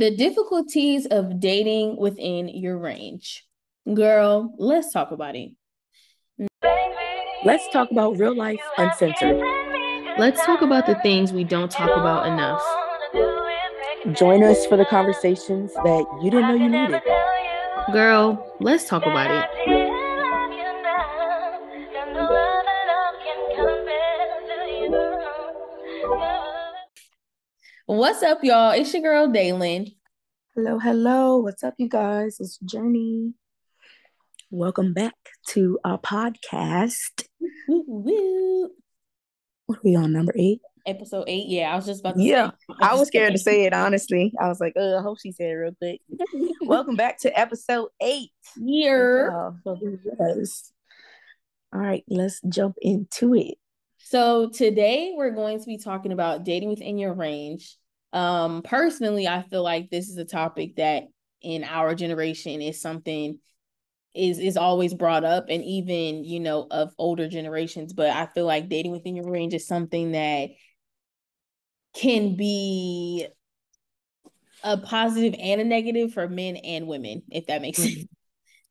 The difficulties of dating within your range. Girl, let's talk about it. Let's talk about real life uncensored. Let's talk about the things we don't talk about enough. Join us for the conversations that you didn't know you needed. Girl, let's talk about it. What's up, y'all? It's your girl Daylin. Hello, hello. What's up, you guys? It's Journey. Welcome back to our podcast. Woo, woo. What are we on? Number eight? Episode eight. Yeah, I was just about to Yeah, say. I was scared to say it honestly. I was like, uh, I hope she said it real quick. Welcome back to episode eight. Year. Oh, yes. All right, let's jump into it. So today we're going to be talking about dating within your range. Um, personally, I feel like this is a topic that in our generation is something is is always brought up and even you know of older generations but i feel like dating within your range is something that can be a positive and a negative for men and women if that makes sense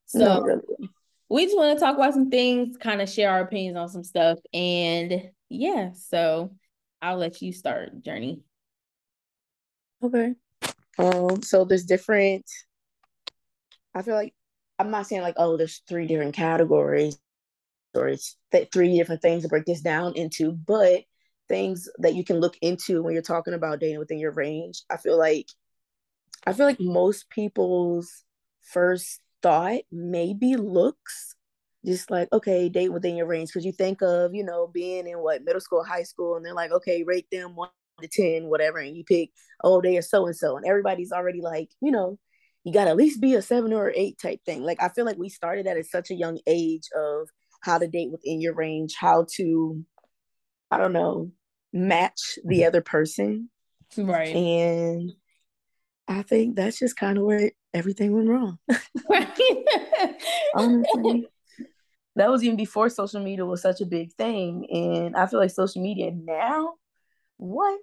so No, really. We just want to talk about some things, kind of share our opinions on some stuff. And yeah, so I'll let you start, Journey. Okay. Um, so there's different I feel like I'm not saying like, oh, there's three different categories or it's th- three different things to break this down into, but things that you can look into when you're talking about dating within your range. I feel like I feel like most people's first thought maybe looks just like okay date within your range because you think of you know being in what middle school high school and they're like okay rate them one to ten whatever and you pick oh they are so and so and everybody's already like you know you got to at least be a seven or eight type thing like i feel like we started that at such a young age of how to date within your range how to i don't know match the mm-hmm. other person Right. and i think that's just kind of where everything went wrong honestly. that was even before social media was such a big thing. And I feel like social media now, what?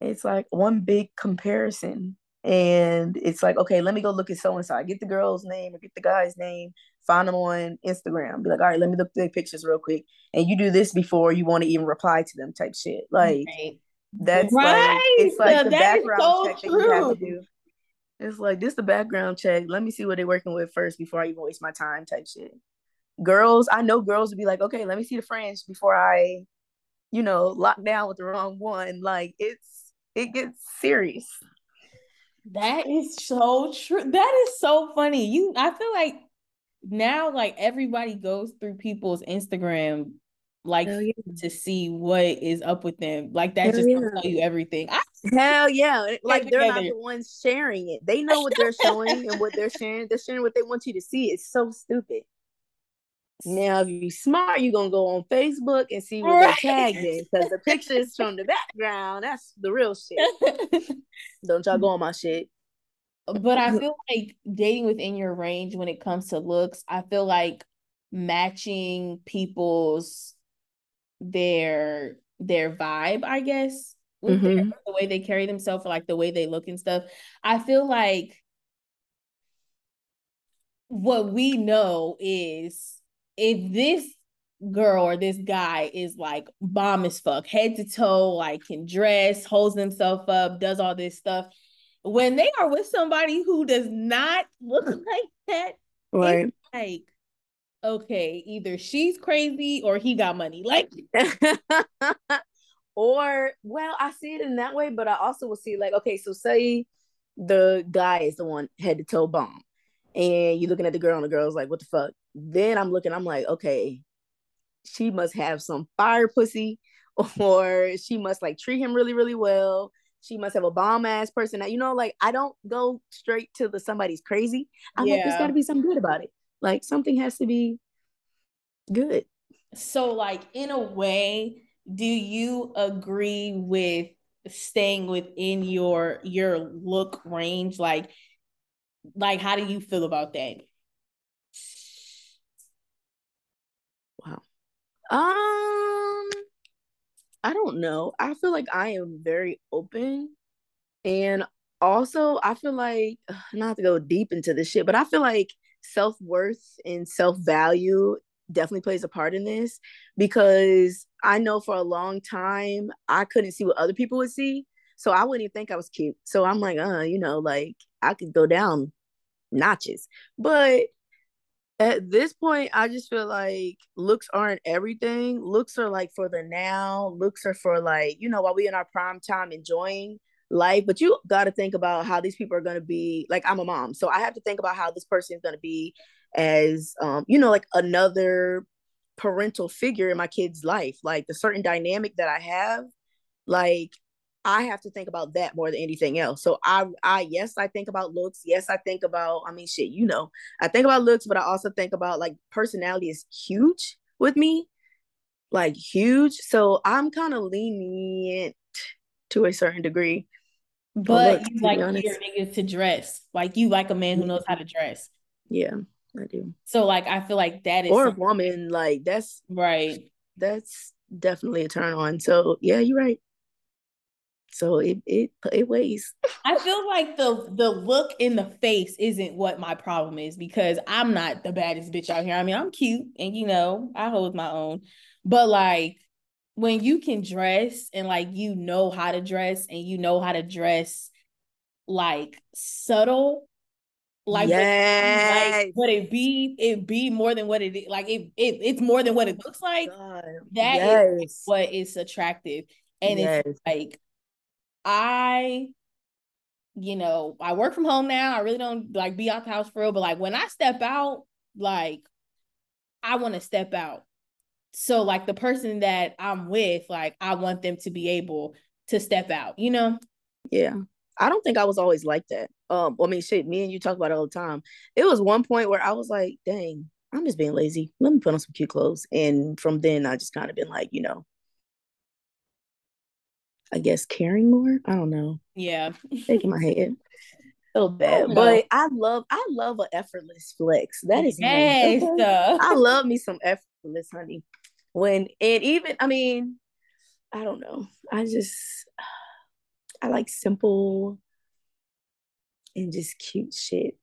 It's like one big comparison. And it's like, okay, let me go look at so and so. I get the girl's name or get the guy's name, find them on Instagram. Be like, all right, let me look at their pictures real quick. And you do this before you want to even reply to them type shit. Like Right. That's Right. like it's like Now the that is background so check that you have to true. do. It's like this the background check. Let me see what they're working with first before I even waste my time type shit. Girls, I know girls would be like, okay, let me see the friends before I, you know, lock down with the wrong one. Like it's it gets serious. That is so true. That is so funny. You I feel like now like everybody goes through people's Instagram like yeah. to see what is up with them. Like that Hell just yeah. tell you everything. I Hell yeah. Like they're not the ones sharing it. They know what they're showing and what they're sharing. They're sharing what they want you to see. It's so stupid. Now, if you smart, you're gonna go on Facebook and see what Right. they tagged in because the pictures from the background, that's the real shit. Don't y'all go on my shit. but I feel like dating within your range when it comes to looks, I feel like matching people's their their vibe, I guess, with their, Mhm. the way they carry themselves, or like the way they look and stuff. I feel like what we know is if this girl or this guy is like bomb as fuck, head to toe, like can dress, holds himself up, does all this stuff. When they are with somebody who does not look like that, Right. like, okay, either she's crazy or he got money. Like, or well, I see it in that way, but I also will see like, okay, so say the guy is the one head to toe bomb, and you're looking at the girl, and the girl's like, what the fuck? Then I'm looking, I'm like, okay, she must have some fire pussy, or she must like treat him really, really well. She must have a bomb ass person. You know, like I don't go straight to the somebody's crazy. I'm like, there's got to be something good about it. Like something has to be good. so like in a way, do you agree with staying within your your look range? Like, like how do you feel about that? Wow. Um, I don't know. I feel like I am very open, and also I feel like not to go deep into this shit, but I feel like self-worth and self-value definitely plays a part in this because I know for a long time I couldn't see what other people would see. So I wouldn't even think I was cute. So I'm like, uh, you know, like I could go down notches. But at this point, I just feel like looks aren't everything. Looks are like for the now. Looks are for like, you know, while we in our prime time enjoying life. But you got to think about how these people are going to be. Like, I'm a mom. So I have to think about how this person is going to be as, um, you know, like another parental figure in my kid's life. Like the certain dynamic that I have, like I have to think about that more than anything else. So I I yes, I think about looks. Yes, I think about I mean shit, you know. I think about looks, but I also think about like personality is huge with me. Like huge. So I'm kind of lenient to a certain degree. But looks, you like your niggas to dress. Like you like a man who knows how to dress. Yeah, I do. So like I feel like that is or a woman, like that's right. That's definitely a turn on. So yeah, you're right so it it it weighs. I feel like the the look in the face isn't what my problem is because I'm not the baddest bitch out here. I mean, I'm cute and you know, I hold my own. But like when you can dress and like you know how to dress and you know how to dress like subtle like yes. like would it be it be more than what it is like it, it it's more than what it looks like God. That yes. is what is attractive and yes. it's like I, you know, I work from home now. I really don't like be out the house for real, but like when I step out, like I want to step out. So like the person that I'm with, like I want them to be able to step out, you know? Yeah. I don't think I was always like that. Um, I mean, shit, me and you talk about it all the time. It was one point where I was like, dang, I'm just being lazy. Let me put on some cute clothes. And from then I just kind of been like, you know, I guess caring more. I don't know. Yeah. Shaking my head. So bad. But I love I love an effortless flex. That is yes. Nice. I love me some effortless, honey. When and even I mean, I don't know. I just I like simple and just cute shit.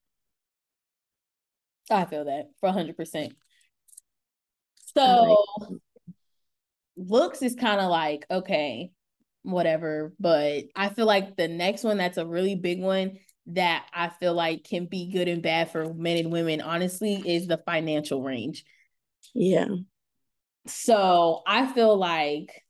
I feel that for hundred percent. So like looks is kind of like, okay, whatever. But I feel like the next one that's a really big one that I feel like can be good and bad for men and women, honestly, is the financial range. Yeah. So I feel like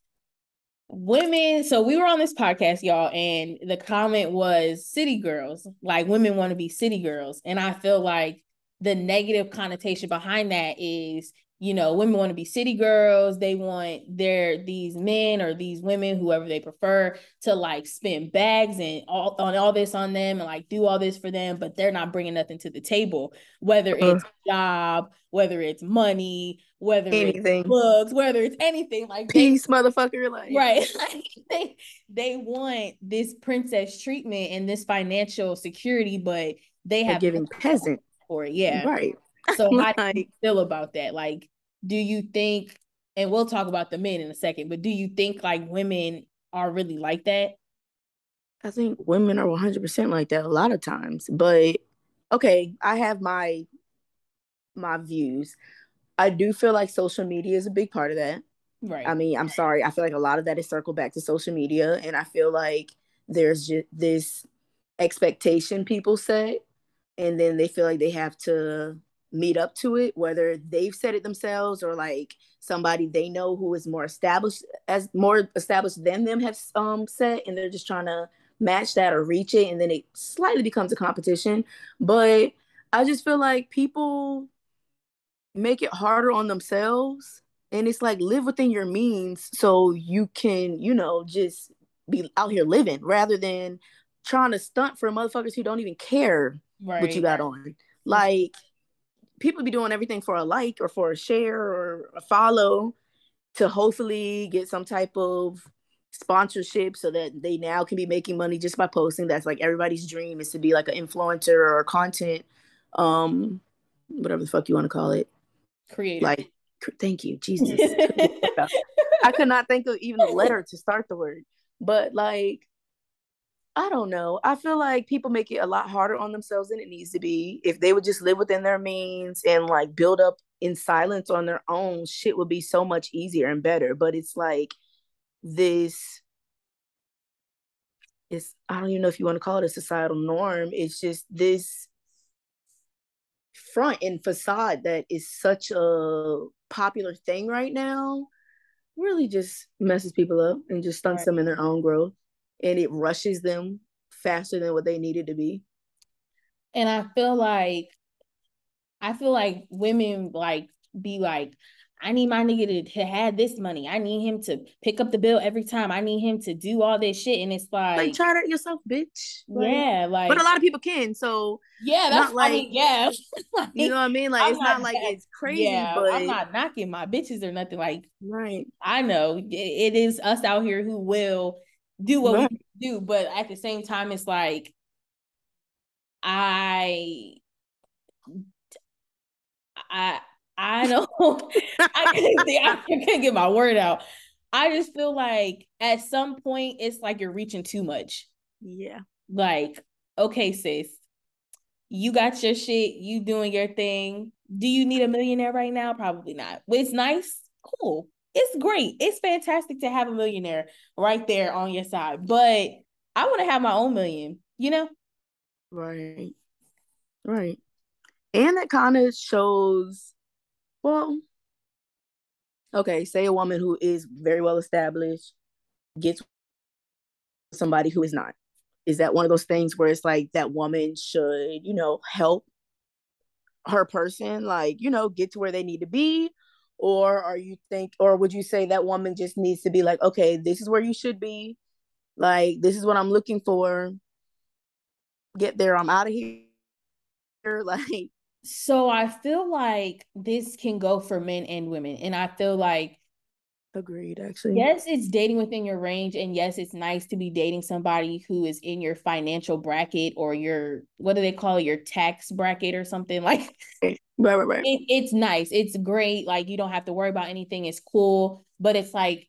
women, so we were on this podcast, y'all, and the comment was city girls, like women want to be city girls. And I feel like the negative connotation behind that is you know, women want to be city girls. They want their these men or these women, whoever they prefer, to like spend bags and all on all this on them and like do all this for them, but they're not bringing nothing to the table. Whether it's uh, job, whether it's money, whether anything. it's looks, whether it's anything like peace, they, motherfucker, like right. they they want this princess treatment and this financial security, but they have giving peasant for it. Yeah, right. So how do you feel about that? Like, do you think, and we'll talk about the men in a second, but do you think like women are really like that? I think women are 100% like that a lot of times. But okay, I have my my views. I do feel like social media is a big part of that. Right. I mean, I'm sorry. I feel like a lot of that is circled back to social media and I feel like there's just this expectation people set and then they feel like they have to meet up to it, whether they've said it themselves or like somebody they know who is more established as more established than them have um said, and they're just trying to match that or reach it, and then it slightly becomes a competition. But I just feel like people make it harder on themselves, and it's like live within your means so you can, you know, just be out here living rather than trying to stunt for motherfuckers who don't even care right. what you got on. Like people be doing everything for a like or for a share or a follow to hopefully get some type of sponsorship so that they now can be making money just by posting. That's like everybody's dream is to be like an influencer or content um whatever the fuck you want to call it. Creator. Like thank you jesus. I could not think of even a letter to start the word. But like I don't know. I feel like people make it a lot harder on themselves than it needs to be. If they would just live within their means and like build up in silence on their own, shit would be so much easier and better. But it's like this it's I don't even know if you want to call it a societal norm. It's just this front and facade that is such a popular thing right now really just messes people up and just stunts right. them in their own growth and it rushes them faster than what they needed to be and i feel like i feel like women like be like I need my nigga to, to have this money. I need him to pick up the bill every time. I need him to do all this shit. And it's like like try it yourself, bitch. Like, yeah, like but a lot of people can. So yeah, that's like I mean, yeah. like, you know what I mean? Like I'm it's not, not like it's crazy. Yeah, but I'm not knocking my bitches or nothing. Like right. I know it, it is us out here who will do what right. we do, but at the same time, it's like I I I don't I can't I can't get my word out. I just feel like at some point it's like you're reaching too much. Yeah. Like, okay, sis, you got your shit, you doing your thing. Do you need a millionaire right now? Probably not. It's nice, cool. It's great. It's fantastic to have a millionaire right there on your side. But I want to have my own million, you know? Right. Right. And that kind of shows well, okay, say a woman who is very well established gets somebody who is not. Is that one of those things where it's like that woman should, you know, help her person, like, you know, get to where they need to be? Or are you think, or would you say that woman just needs to be like, okay, this is where you should be? Like, this is what I'm looking for. Get there, I'm out of here. Like, so I feel like this can go for men and women. And I feel like agreed actually. Yes, it's dating within your range and yes, it's nice to be dating somebody who is in your financial bracket or your what do they call it, your tax bracket or something like right, right, right. It, it's nice. It's great. Like you don't have to worry about anything. It's cool, but it's like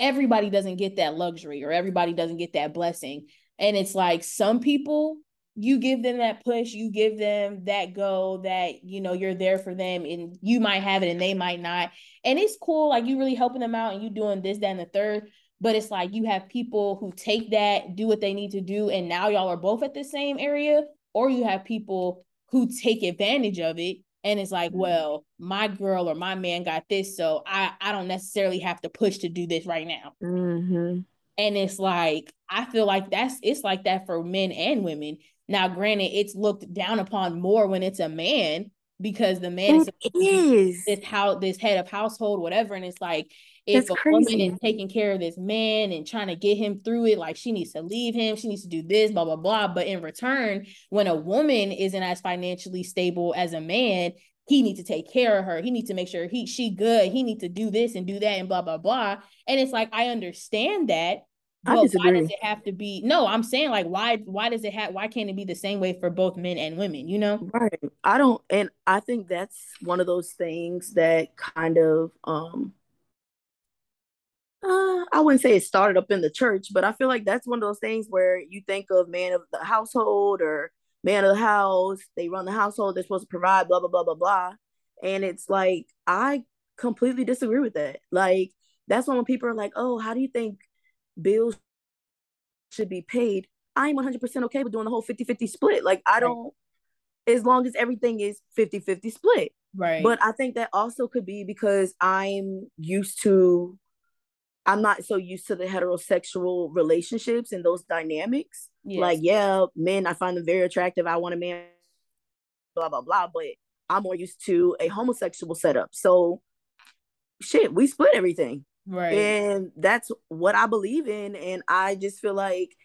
everybody doesn't get that luxury or everybody doesn't get that blessing. And it's like some people you give them that push, you give them that go that you know you're there for them and you might have it and they might not. And it's cool, like you really helping them out and you doing this, that, and the third. But it's like you have people who take that, do what they need to do, and now y'all are both at the same area, or you have people who take advantage of it and it's like, mm-hmm. well, my girl or my man got this, so I I don't necessarily have to push to do this right now. Mm-hmm. And it's like I feel like that's it's like that for men and women. Now, granted, it's looked down upon more when it's a man because the man it is, this how this head of household, whatever. And it's like if That's a crazy. woman is taking care of this man and trying to get him through it, like she needs to leave him, she needs to do this, blah, blah, blah. But in return, when a woman isn't as financially stable as a man, he needs to take care of her. He needs to make sure he she good. He needs to do this and do that and blah blah blah. And it's like I understand that, but why does it have to be? No, I'm saying like why why does it have why can't it be the same way for both men and women? You know, right? I don't, and I think that's one of those things that kind of um. Uh, I wouldn't say it started up in the church, but I feel like that's one of those things where you think of man of the household or man of the house. They run the household. They're supposed to provide. Blah blah blah blah blah. And it's like I completely disagree with that. Like that's when people are like, "Oh, how do you think bills should be paid, I'm 100% okay with doing the whole 50 50 split. Like, I don't, as long as everything is 50 50 split. Right. But I think that also could be because I'm used to, I'm not so used to the heterosexual relationships and those dynamics. Yes. Like, yeah, men, I find them very attractive. I want a man, blah, blah, blah. But I'm more used to a homosexual setup. So, shit, we split everything. Right. And that's what I believe in. And I just feel like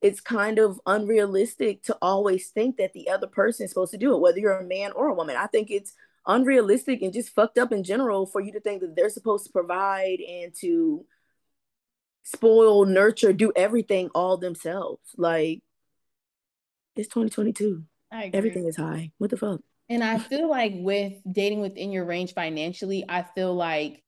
it's kind of unrealistic to always think that the other person is supposed to do it, whether you're a man or a woman. I think it's unrealistic and just fucked up in general for you to think that they're supposed to provide and to spoil, nurture, do everything all themselves. Like it's 2022. Everything is high. What the fuck? And I feel like with dating within your range financially, I feel like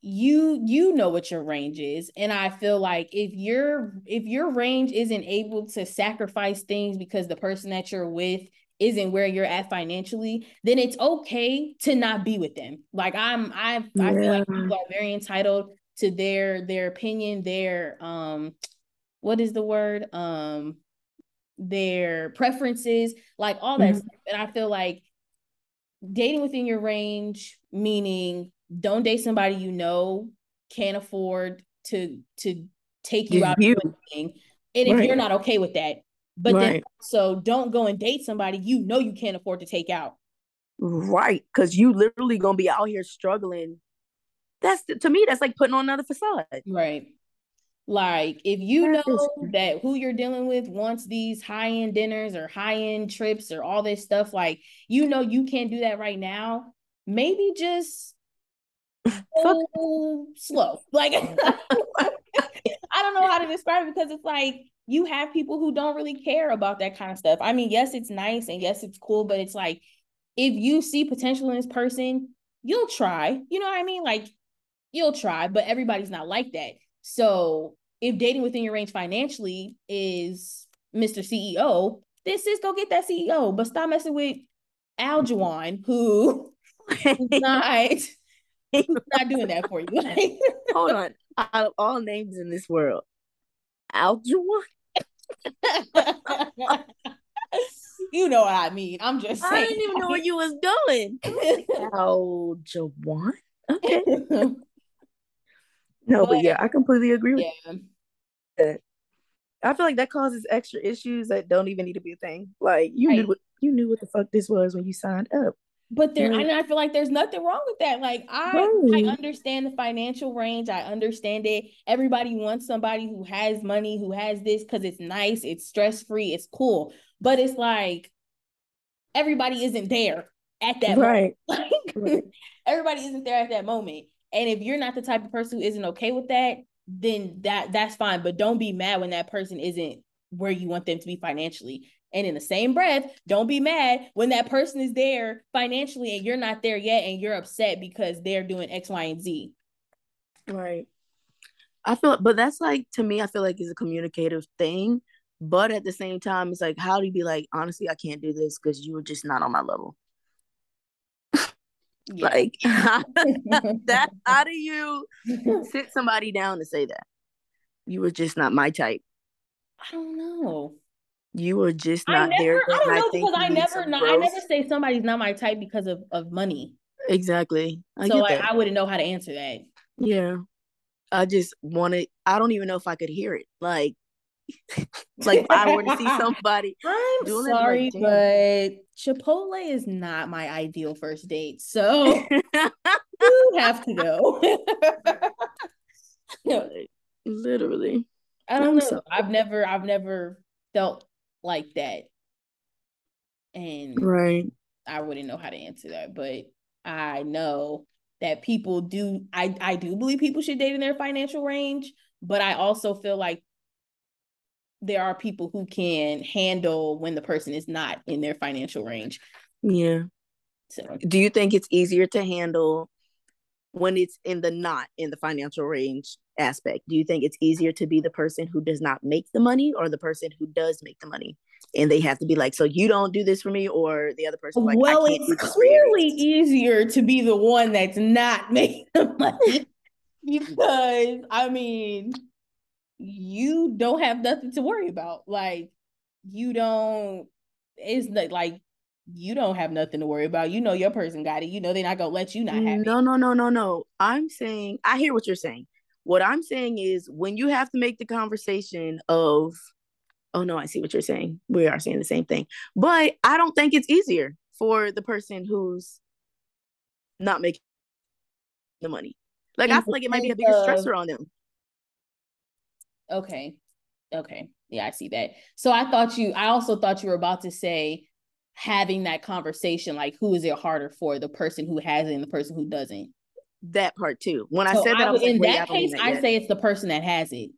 you you know what your range is and i feel like if your if your range isn't able to sacrifice things because the person that you're with isn't where you're at financially then it's okay to not be with them like i'm i yeah. i feel like people are very entitled to their their opinion their um what is the word um their preferences like all that mm-hmm. stuff and i feel like dating within your range meaning don't date somebody you know can't afford to to take you out you. of anything. And if you're not okay with that, but right. then so don't go and date somebody you know you can't afford to take out. Right. Cause you literally gonna be out here struggling. That's to me, that's like putting on another facade. Right. Like if you know that who you're dealing with wants these high end dinners or high end trips or all this stuff, like you know you can't do that right now. Maybe just so oh, slow. Like I don't know how to describe it because it's like you have people who don't really care about that kind of stuff. I mean, yes, it's nice and yes, it's cool, but it's like if you see potential in this person, you'll try. You know what I mean? Like you'll try, but everybody's not like that. So if dating within your range financially is Mr. CEO, this is go get that CEO, but stop messing with Aljuan, who is not not doing that for you. Hold on. Out of all names in this world, Aljuan. you know what I mean. I'm just saying. I didn't even know where you was going. Aljuan. Okay. no, but, but, yeah, I completely agree with yeah. you. I feel like that causes extra issues that don't even need to be a thing. Like you right. knew what you knew what the fuck this was when you signed up. But there, right. and I feel like there's nothing wrong with that. Like I, right. I understand the financial range. I understand it. Everybody wants somebody who has money, who has this because it's nice, it's stress free, it's cool. But it's like everybody isn't there at that right. moment. right. everybody isn't there at that moment. And if you're not the type of person who isn't okay with that, then that that's fine. But don't be mad when that person isn't where you want them to be financially. And in the same breath, don't be mad when that person is there financially and you're not there yet and you're upset because they're doing X, Y, and Z. Right. I feel, but that's like, to me, I feel like it's a communicative thing. But at the same time, it's like, how do you be like, honestly, I can't do this because you were just not on my level. like, that, how do you sit somebody down to say that? You were just not my type. I don't know you were just not never, there. I don't know I because I never, I never say somebody's not my type because of of money. Exactly. I so like, I wouldn't know how to answer that. Yeah, I just wanted. I don't even know if I could hear it. Like, like I were to see somebody. I'm sorry, like, but Chipotle is not my ideal first date. So you have to go. no. Literally. I don't know. I've never, I've never felt like that. And right. I wouldn't know how to answer that, but I know that people do I I do believe people should date in their financial range, but I also feel like there are people who can handle when the person is not in their financial range. Yeah. So, do you think it's easier to handle when it's in the not in the financial range aspect? Do you think it's easier to be the person who does not make the money or the person who does make the money? And they have to be like, so you don't do this for me, or the other person like, well, it's clearly easier to be the one that's not making the money because I mean, you don't have nothing to worry about. Like, you don't. It's like you don't have nothing to worry about. You know your person got it. You know they're not gonna let you not have no, it. No, no, no, no, no. I'm saying I hear what you're saying. What I'm saying is when you have to make the conversation of, oh no, I see what you're saying. We are saying the same thing. But I don't think it's easier for the person who's not making the money. Like I feel like it might be a bigger stressor on them. Okay. Okay. Yeah, I see that. So I thought you I also thought you were about to say having that conversation like who is it harder for the person who has it and the person who doesn't that part too when so i said that I, I in like, that case i say it's the person that has it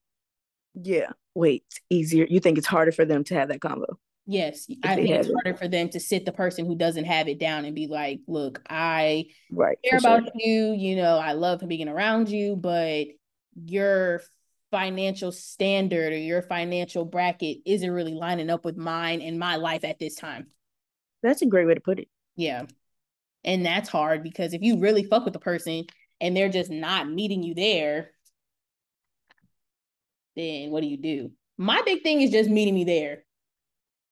yeah wait easier you think it's harder for them to have that combo Yes, I think it's harder for them to sit the person who doesn't have it down and be like, "Look, I right care about sure. you. You know, I love being around you, but your financial standard or your financial bracket isn't really lining up with mine and my life at this time." That's a great way to put it. Yeah, and that's hard because if you really fuck with the person and they're just not meeting you there, then what do you do? My big thing is just meeting me there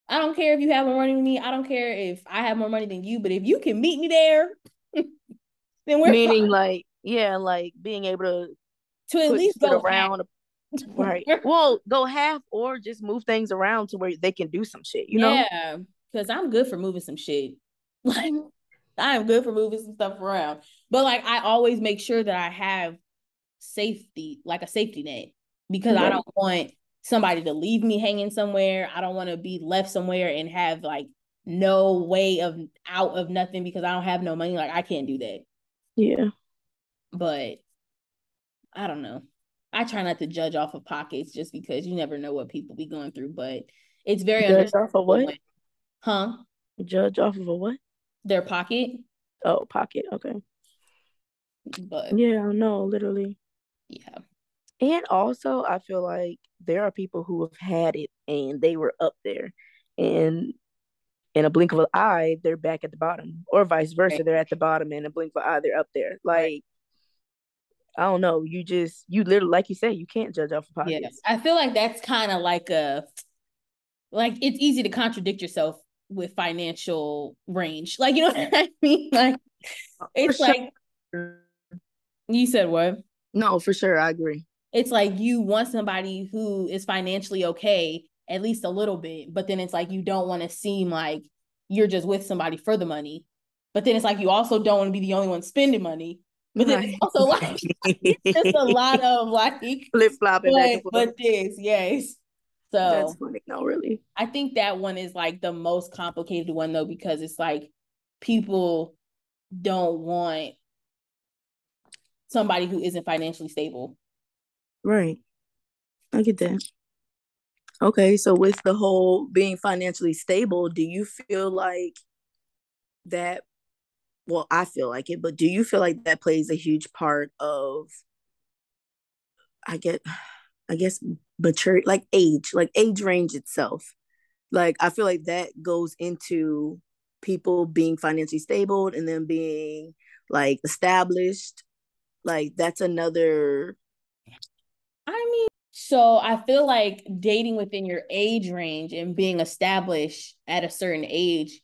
I don't care if you have more money than me. I don't care if I have more money than you. But if you can meet me there, then we're meaning fine. like yeah, like being able to to at least go around. right. well, go half or just move things around to where they can do some shit. You know? Yeah, because I'm good for moving some shit. Like I am good for moving some stuff around. But like I always make sure that I have safety, like a safety net, because I don't want somebody to leave me hanging somewhere. I don't want to be left somewhere and have like no way of out of nothing because I don't have no money. Like I can't do that. Yeah. But I don't know. I try not to judge off of pockets just because you never know what people be going through. But it's very judge off of what? Huh? Judge off of a what? Their pocket. Oh, pocket. Okay. But yeah, no, literally. Yeah. And also, I feel like there are people who have had it and they were up there, and in a blink of an eye, they're back at the bottom, or vice versa, right. they're at the bottom, and in a blink of an eye, they're up there. Like, right. I don't know. You just, you literally, like you said, you can't judge off of pockets. Yeah. I feel like that's kind of like a, like it's easy to contradict yourself with financial range. Like, you know what I mean? Like, it's like, you said what? No, for sure. I agree it's like you want somebody who is financially okay at least a little bit but then it's like you don't want to seem like you're just with somebody for the money but then it's like you also don't want to be the only one spending money but then it's also like it's just a lot of like flip flopping but, but this yes so that's funny no really i think that one is like the most complicated one though because it's like people don't want somebody who isn't financially stable Right. I get that. Okay, so with the whole being financially stable, do you feel like that well, I feel like it, but do you feel like that plays a huge part of I get I guess mature like age, like age range itself. Like I feel like that goes into people being financially stable and then being like established. Like that's another I mean, so I feel like dating within your age range and being established at a certain age,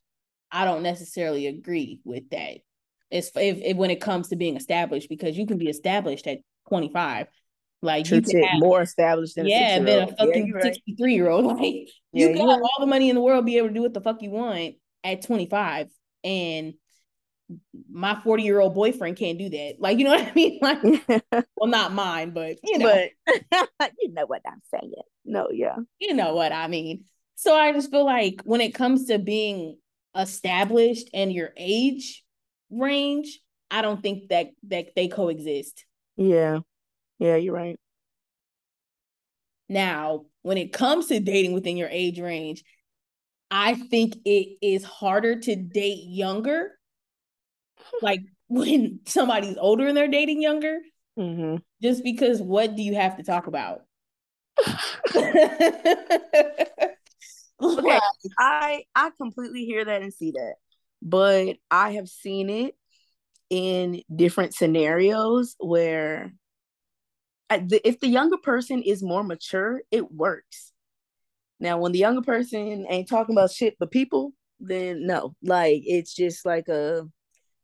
I don't necessarily agree with that. If, if when it comes to being established because you can be established at 25. Like you can have, more established than yeah, than a fucking yeah, 63 right. year old. Like yeah, you can have right. all the money in the world, be able to do what the fuck you want at 25. And my 40 year old boyfriend can't do that. Like, you know what I mean? Like, well, not mine, but you know, but you know what I'm saying. No, yeah, you know what I mean. So I just feel like when it comes to being established and your age range, I don't think that that they coexist. Yeah, yeah, you're right. Now, when it comes to dating within your age range, I think it is harder to date younger like when somebody's older and they're dating younger. Mm-hmm. Just because what do you have to talk about? okay, I I completely hear that and see that, but I have seen it in different scenarios where if the younger person is more mature, it works. Now, when the younger person ain't talking about shit but people, then no, like it's just like a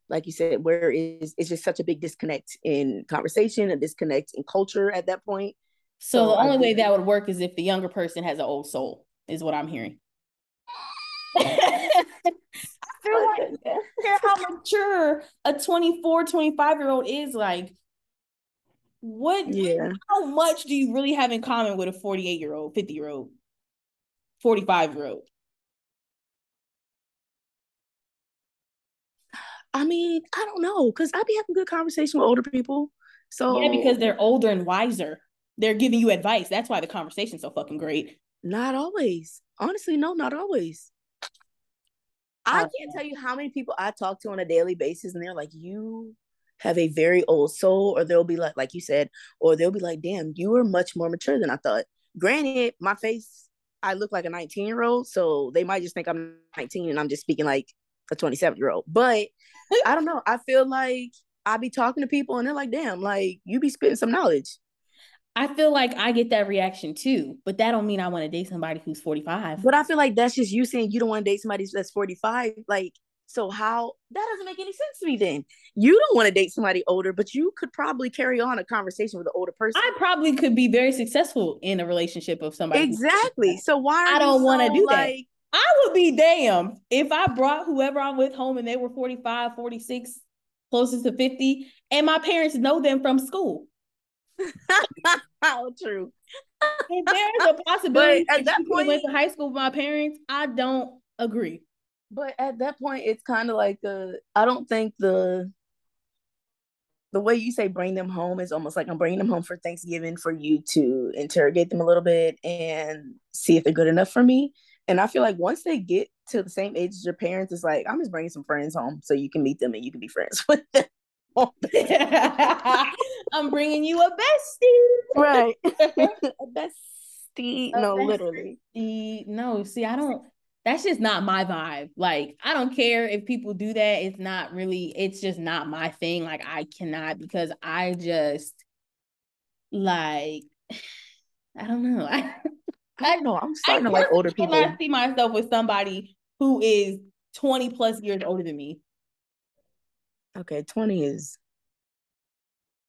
like you said, where is it's just such a big disconnect in conversation, a disconnect in culture at that point. So, so the only way that would work is if the younger person has an old soul, is what I'm hearing. I feel like care how mature a 24, 25 year old is like. What yeah. how much do you really have in common with a 48 year old, 50 year old, 45 year old? I mean, I don't know, cause I be having good conversation with older people. So yeah, because they're older and wiser. They're giving you advice. That's why the conversation's so fucking great. Not always. Honestly, no, not always. I uh, can't tell you how many people I talk to on a daily basis, and they're like, "You have a very old soul," or they'll be like, like you said, or they'll be like, "Damn, you are much more mature than I thought." Granted, my face, I look like a 19 year old, so they might just think I'm 19 and I'm just speaking like a 27 year old. But I don't know. I feel like I be talking to people, and they're like, "Damn, like you be spitting some knowledge." I feel like I get that reaction too, but that don't mean I want to date somebody who's 45. But I feel like that's just you saying you don't want to date somebody that's 45. Like, so how that doesn't make any sense to me then. You don't want to date somebody older, but you could probably carry on a conversation with an older person. I probably could be very successful in a relationship of somebody. Exactly. So why I don't want to do like, that. I would be damned if I brought whoever I'm with home and they were 45, 46, closest to 50, and my parents know them from school. How true. If there's a possibility But at that point went to high school with my parents, I don't agree. But at that point, it's kind of like uh, I don't think the the way you say bring them home is almost like I'm bringing them home for Thanksgiving for you to interrogate them a little bit and see if they're good enough for me. And I feel like once they get to the same age as your parents, it's like I'm just bringing some friends home so you can meet them and you can be friends with them. I'm bringing you a bestie. right, a bestie. A No, bestie. literally. See, no, see, I don't. That's just not my vibe. Like, I don't care if people do that. It's not really. It's just not my thing. Like, I cannot because I just like. I don't know. I I don't know. I'm I starting to like older people. I see myself with somebody who is 20 plus years older than me. Okay, 20 is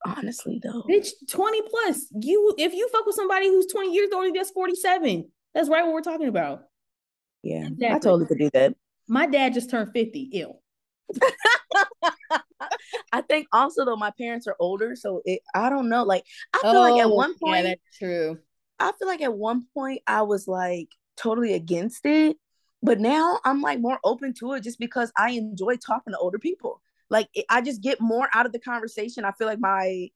honestly though. Bitch, 20 plus. You if you fuck with somebody who's 20 years older, that's 47. That's right what we're talking about. Yeah, I totally could do that. My dad just turned 50. Ew. I think also though my parents are older, so it I don't know. Like I feel like at oh, one point, yeah, that's true. I feel like at one point I was like totally against it, but now I'm like more open to it just because I enjoy talking to older people. Like it, I just get more out of the conversation. I feel like my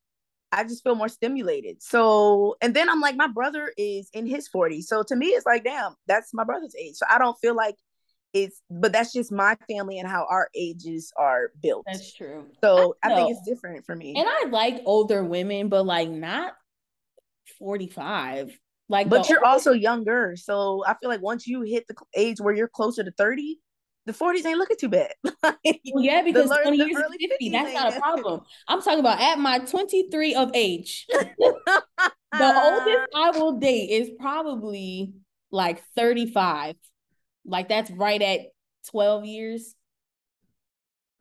I just feel more stimulated. So, and then I'm like, my brother is in his 40s. So to me, it's like, damn, that's my brother's age. So I don't feel like it's, but that's just my family and how our ages are built. That's true. so I I, think it's different for me. And I like older women, but like not 45. Like but you're old- also younger. So I feel like once you hit the age where you're closer to 30, the 40s ain't looking too bad. Well, yeah, because lear- 20 the years is early 50. 50s That's not a problem. I'm talking about at my 23 of age. The oldest I will date is probably like 35. Like that's right at 12 years.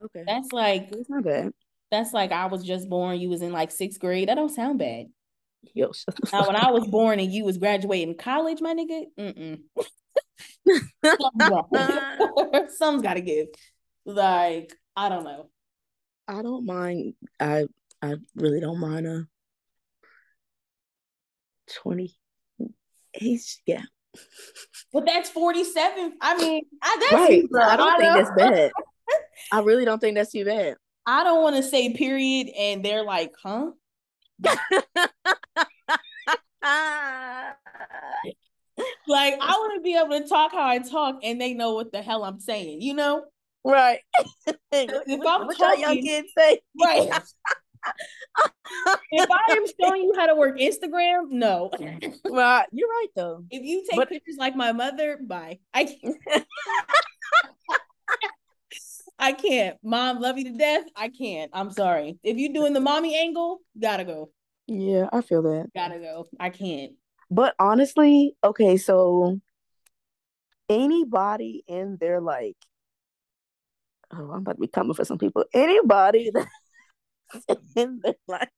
Okay. That's like It's not bad. that's like I was just born. You was in like sixth grade. That don't sound bad. Yo, Now when I was born and you was graduating college, my nigga, mm-mm. Something's got to give. Like I don't know. I don't mind. I I really don't mind a 20 age. Yeah. But that's 47. I mean, I that's Right. I don't think know. that's bad. I really don't think that's too bad. I don't want to say period, and they're like, huh? Like I want to be able to talk how I talk, and they know what the hell I'm saying. You know, right. If I'm what y'all young talking- kids say? right? if I am showing you how to work Instagram, no. Right. You're right though. If you take But- pictures like my mother, bye. I can't. I can't. Mom, love you to death. I can't. I'm sorry. If you're doing the mommy angle, gotta go. Yeah, I feel that. Gotta go. I can't. But honestly, okay, so anybody in their like, oh, I'm about to be coming for some people. Anybody in their like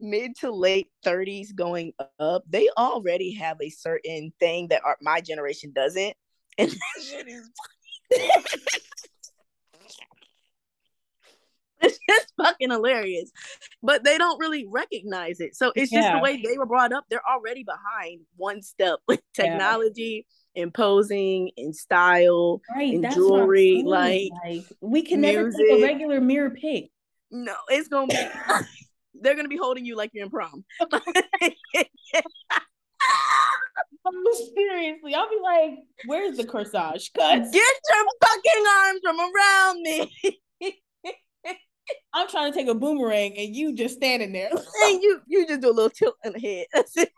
mid to late 30s going up, they already have a certain thing that our, my generation doesn't. And that shit is it's just fucking hilarious. But they don't really recognize it. So it's just Yeah. the way they were brought up. They're already behind one step with Yeah. technology and posing and style. Right. What jewelry, like, like we can never take a regular mirror pic. No, it's gonna be they're gonna be holding you like you're in prom. seriously, I'll be like, "Where's the corsage? Cut. Get your fucking arms from around me." I'm trying to take a boomerang and you just standing there. and you you just do a little tilt in the head.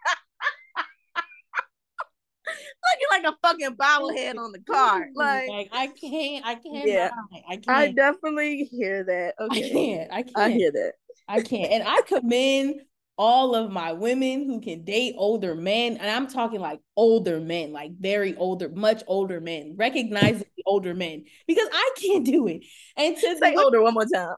Looking like a fucking bobblehead on the card. Like, like I can't, I can't. Yeah. I can't. I definitely hear that. I can't. I can't. I hear that. I can't. And I commend all of my women who can date older men. And I'm talking like older men, like very older, much older men, recognizing the older men because I can't do it. And to Say older one more time.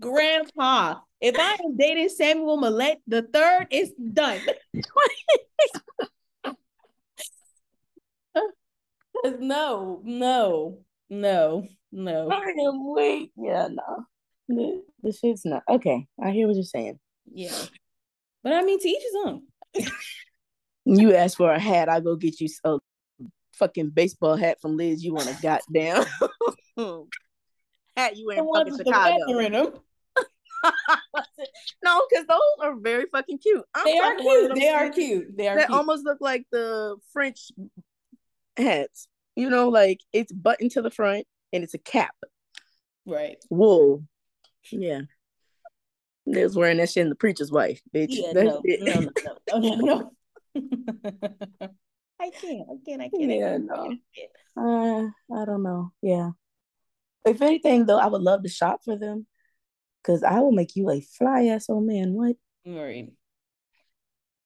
grandpa, if I am dating Samuel Millet the third, it's done. no, no, no, no. I am wait. Yeah, no. The, the shit's not okay. I hear what you're saying. Yeah. But I mean, to each his own. You ask for a hat, I go get you a fucking baseball hat from Lids. You want a goddamn hat you ones fucking Chicago. in them. no, because those are very fucking cute. I'm They are talking one of cute. They are cute. They are cute. almost look like the French hats. You know, like it's buttoned to the front and it's a cap, right. wool. Yeah. Liz wearing that shit in the preacher's wife, bitch. Yeah, no, no, no, no, no, no. I can't. I can't. I can't. Yeah, no. Uh, I don't know. Yeah. If anything, though, I would love to shop for them because I will make you a fly ass old man. What? Right.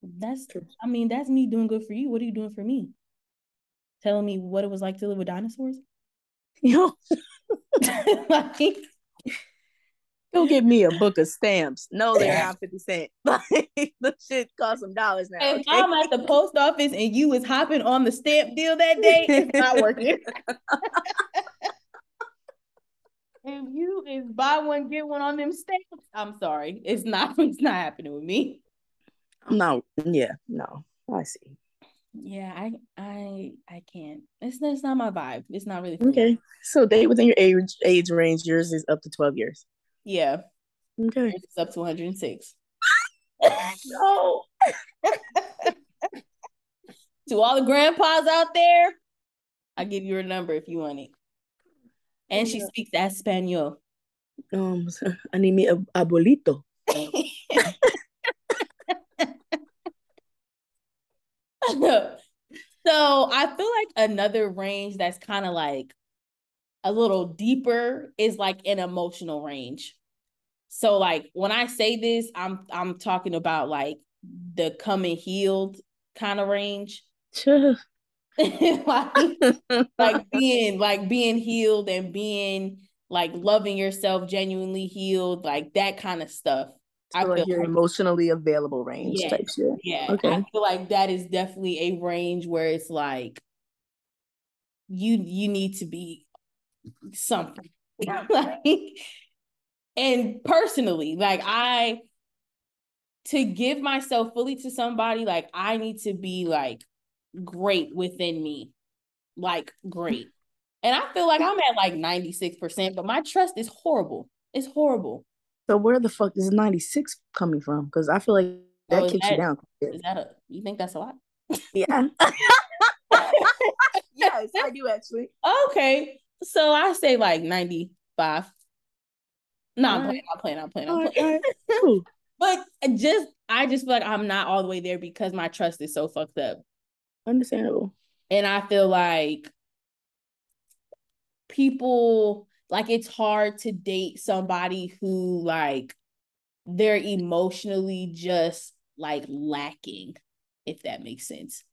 That's. I mean, that's me doing good for you. What are you doing for me? Telling me what it was like to live with dinosaurs. Yo, like, go get me a book of stamps. No, they're not 50 cent. Like, the shit costs some dollars now. if okay? I'm at the post office and you was hopping on the stamp deal that day, it's not working. if you is buy one get one on them stamps, I'm sorry, it's not. It's not happening with me. Oh. I'm not, yeah, no, I see. Yeah, I I I can't. It's that's not my vibe. It's not really for me. Okay. So, date within your age, age range, yours is up to 12 years. Yeah, Okay. it's up to 106. No. To all the grandpas out there, I give you her number if you want it. And she speaks Espanol. Um, I need me a abuelito. so I feel like another range that's kind of like a little deeper is like an emotional range. So like when I say this, I'm I'm talking about like the coming healed kind of range. like, like being like being healed and being like loving yourself genuinely healed, like that kind of stuff. I So, like feel your like- emotionally available range Yeah. type shit. yeah, Okay. I feel like that is definitely a range where it's like you you need to be something. like and personally, like I to give myself fully to somebody, like I need to be like great within me. Like great. And I feel like I'm at like 96%, but my trust is horrible. It's horrible. So where the fuck is 96 coming from? Because I feel like that Oh, kicks that- you down. Is that a you think that's a lot? Yeah. yes, I do actually. Okay. So I say like 95. No, I'm playing, I'm playing, I'm playing, I'm playing. right. But just I just feel like I'm not all the way there because my trust is so fucked up. Understandable. And I feel like people like it's hard to date somebody who like they're emotionally just like lacking, if that makes sense.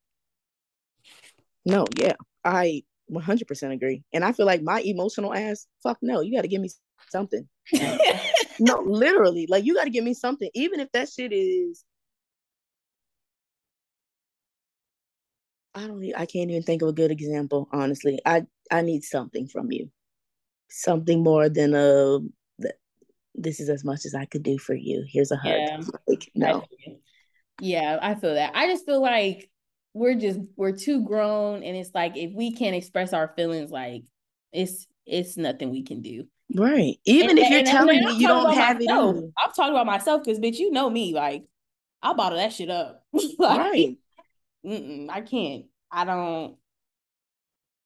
No, yeah. I 100% agree. And I feel like my emotional ass, fuck no, you got to give me something. No, literally, like you got to give me something, even if that shit is. I don't. I can't even think of a good example. Honestly, I I need something from you, something more than um, a. This is as much as I could do for you. Here's a hug. Yeah. Like no. Yeah, I feel that. I just feel like we're just we're too grown and it's like if we can't express our feelings like it's it's nothing we can do. right. Even And- if you're and- telling me you don't have it myself. in you. I'm talking about myself because bitch, you know me. Like I'll bottle that shit up. like, right. I can't. I don't.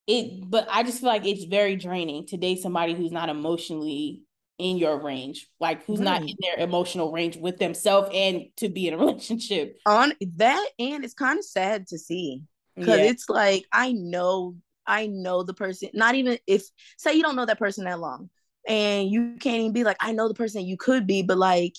It, but I just feel like it's very draining to date somebody who's not emotionally in your range, like who's right. not in their emotional range with themselves and to be in a relationship. On that, and it's kind of sad to see because yeah. it's like I know, I know the person. Not even if say you don't know that person that long, and you can't even be like, I know the person you could be, but like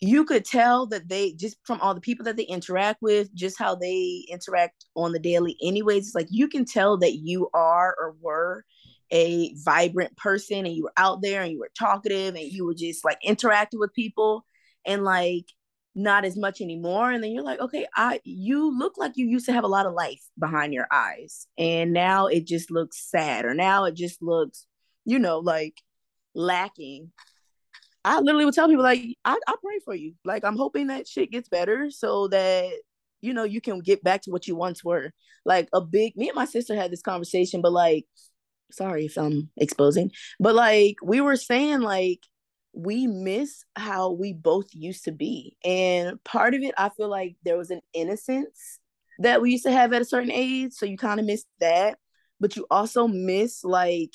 you could tell that they just from all the people that they interact with, just how they interact on the daily, anyways. It's like you can tell that you are or were a vibrant person and you were out there and you were talkative and you were just like interacting with people and like not as much anymore and then you're like okay i you look like you used to have a lot of life behind your eyes and now it just looks sad or now it just looks you know like lacking. I literally would tell people like i, I pray for you. Like i'm hoping that shit gets better so that you know you can get back to what you once were. Like a big me and my sister had this conversation but like sorry if I'm exposing, but like we were saying, like we miss how we both used to be. And part of it, I feel like there was an innocence that we used to have at a certain age. So you kind of miss that. But you also miss like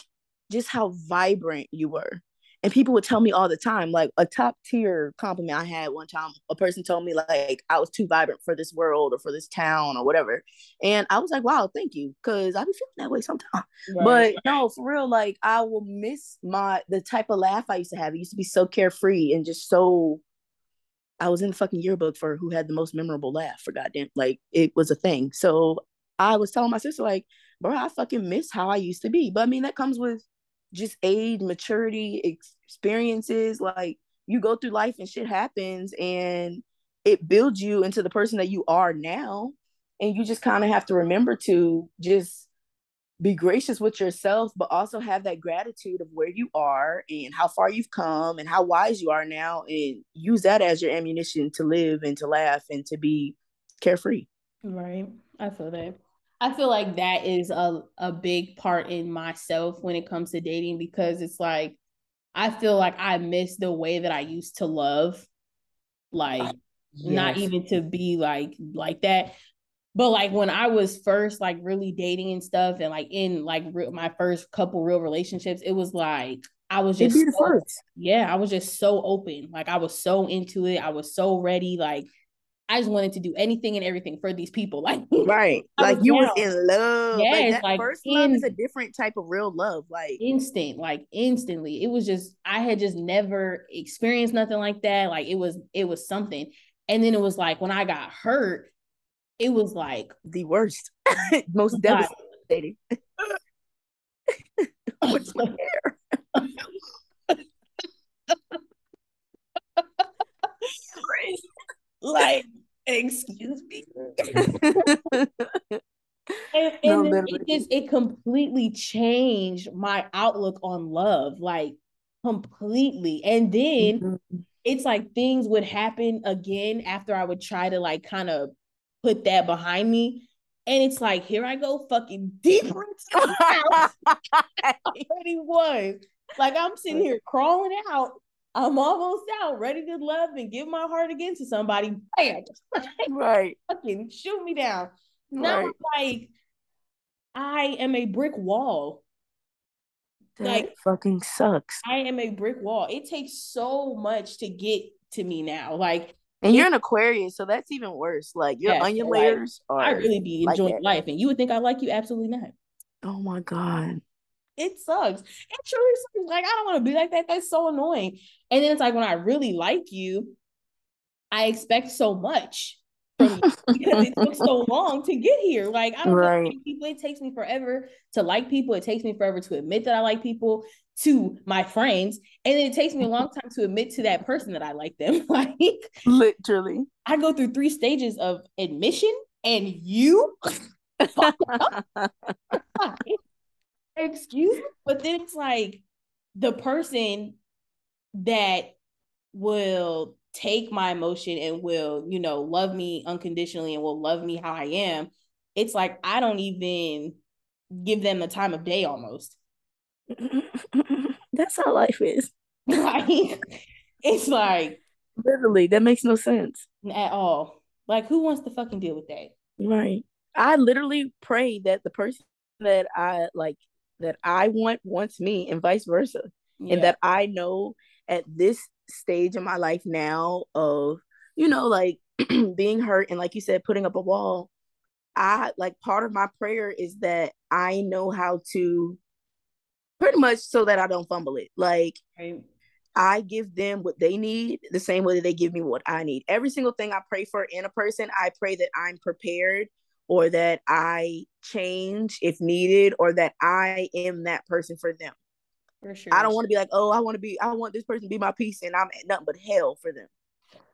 just how vibrant you were and people would tell me all the time like a top tier compliment i had one time a person told me like i was too vibrant for this world or for this town or whatever. And i was like wow thank you because i be feeling that way sometimes. Right. but no for real like i will miss my the type of laugh i used to have. It used to be so carefree and just so i was in the fucking yearbook for who had the most memorable laugh for goddamn like it was a thing. So i was telling my sister like bro i fucking miss how i used to be. But i mean that comes with just age, maturity, experiences. Like you go through life and shit happens and it builds you into the person that you are now. And you just kind of have to remember to just be gracious with yourself, but also have that gratitude of where you are and how far you've come and how wise you are now, and use that as your ammunition to live and to laugh and to be carefree. Right. I feel that. I feel like that is a, a big part in myself when it comes to dating because it's like I feel like I miss the way that I used to love. Like yes. not even to be like like that. But like when I was first like really dating and stuff and like in like re- my first couple real relationships, it was like I was just so, yeah, I was just so open. Like I was so into it. I was so ready. Like I just wanted to do anything and everything for these people. Like right, like you down. was in love. Yes, like, that like first in, love is a different type of real love. Like instant, like instantly. It was just I had just never experienced nothing like that. Like it was it was something, and then it was like when I got hurt, it was like the worst, most devastating. What's my hair? Like excuse me. and, and no, it just it completely changed my outlook on love, like completely. And then mm-hmm. it's like things would happen again after I would try to like kind of put that behind me. And it's like, here I go fucking deeper into the house. I already was. Like I'm sitting here crawling out I'm almost out, ready to love and give my heart again to somebody. Bam! right. Fucking shoot me down. Now right. like I am a brick wall. That like fucking sucks. I am a brick wall. It takes so much to get to me now. Like and you're an Aquarius, so that's even worse. Like your yeah, onion layers like, I really be enjoying like life. And you would think I like you, absolutely not. Oh my God it sucks. It truly sucks. Like, I don't want to be like that. That's so annoying. And then it's like when I really like you, I expect so much from you because it took so long to get here. Like, I don't right. know people. It takes me forever to like people. It takes me forever to admit that I like people to my friends. And then it takes me a long time to admit to that person that I like them. like literally. I go through three stages of admission and you excuse me? But then it's like the person that will take my emotion and will, you know, love me unconditionally and will love me how I am. It's like I don't even give them the time of day almost. That's how life is. like it's like Literally, that makes no sense at all. Like, who wants to fucking deal with that? Right. I literally pray that the person that I like that I want wants me and vice versa. Yeah. And that I know at this stage in my life now of, you know, like being hurt and like you said, putting up a wall, I like part of my prayer is that I know how to pretty much so that I don't fumble it. Like right. I give them what they need the same way that they give me what I need. Every single thing I pray for in a person, I pray that I'm prepared or that I change if needed or that I am that person for them. For sure. I don't want to be like, oh, I want to be, I want this person to be my peace and I'm nothing but hell for them.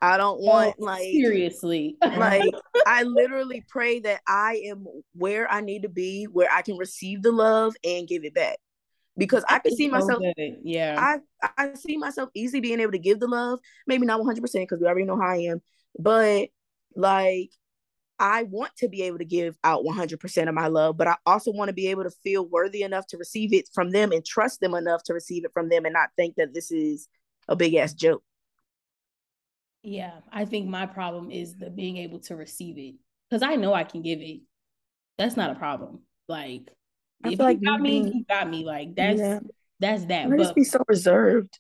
I don't want oh, like seriously. like I literally pray that I am where I need to be, where I can receive the love and give it back because I can see myself. yeah, I I see myself easily being able to give the love. Maybe not one hundred percent because we already know how I am, but like I want to be able to give out one hundred percent of my love, but I also want to be able to feel worthy enough to receive it from them and trust them enough to receive it from them and not think that this is a big ass joke. Yeah, I think my problem is the being able to receive it because I know I can give it. That's not a problem. Like I if you like got me, you got me. Like that's yeah. that's that. I just be so reserved.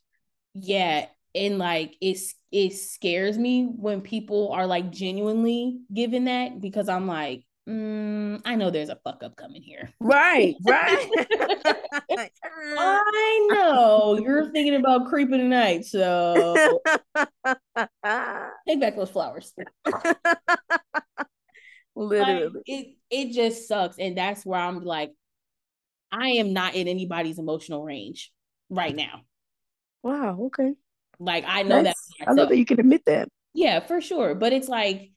Yeah, and like it's it scares me when people are like genuinely giving that because I'm like, mm, I know there's a fuck up coming here. Right, right. I know you're thinking about creeping tonight, so take back those flowers. Literally, like, it it just sucks, and that's where I'm like, I am not in anybody's emotional range right now. Wow. Okay. Like I know That's, that. I love that you can admit that. Yeah, for sure. But it's like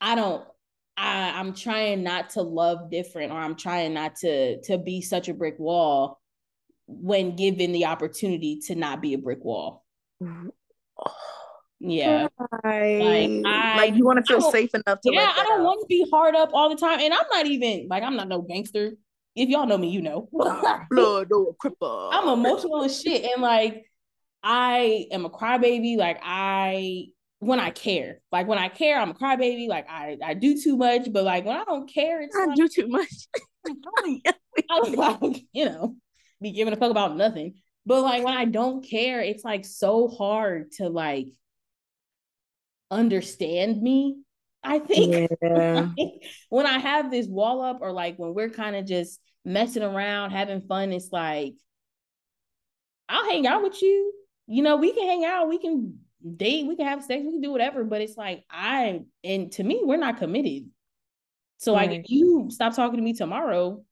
I don't. I I'm trying not to love different, or I'm trying not to to be such a brick wall when given the opportunity to not be a brick wall. Yeah. Like, I, like you want to feel safe enough to Yeah, I don't uh, want to be hard up all the time. And I'm not even like I'm not no gangster if y'all know me, you know. Blood no cripple. I'm emotional as shit. And like I am a crybaby. Like I when I care. Like when I care, I'm a crybaby. Like I I do too much, but like when I don't care, it's I like, do too much. I'm like, you know, be giving a fuck about nothing. But like when I don't care, it's like so hard to like understand me I think yeah. when I have this wall up or like when we're kind of just messing around, having fun, it's like I'll hang out with you. You know, we can hang out, we can date, we can have sex, we can do whatever. But it's like I and to me, we're not committed. So right. like if you stop talking to me tomorrow,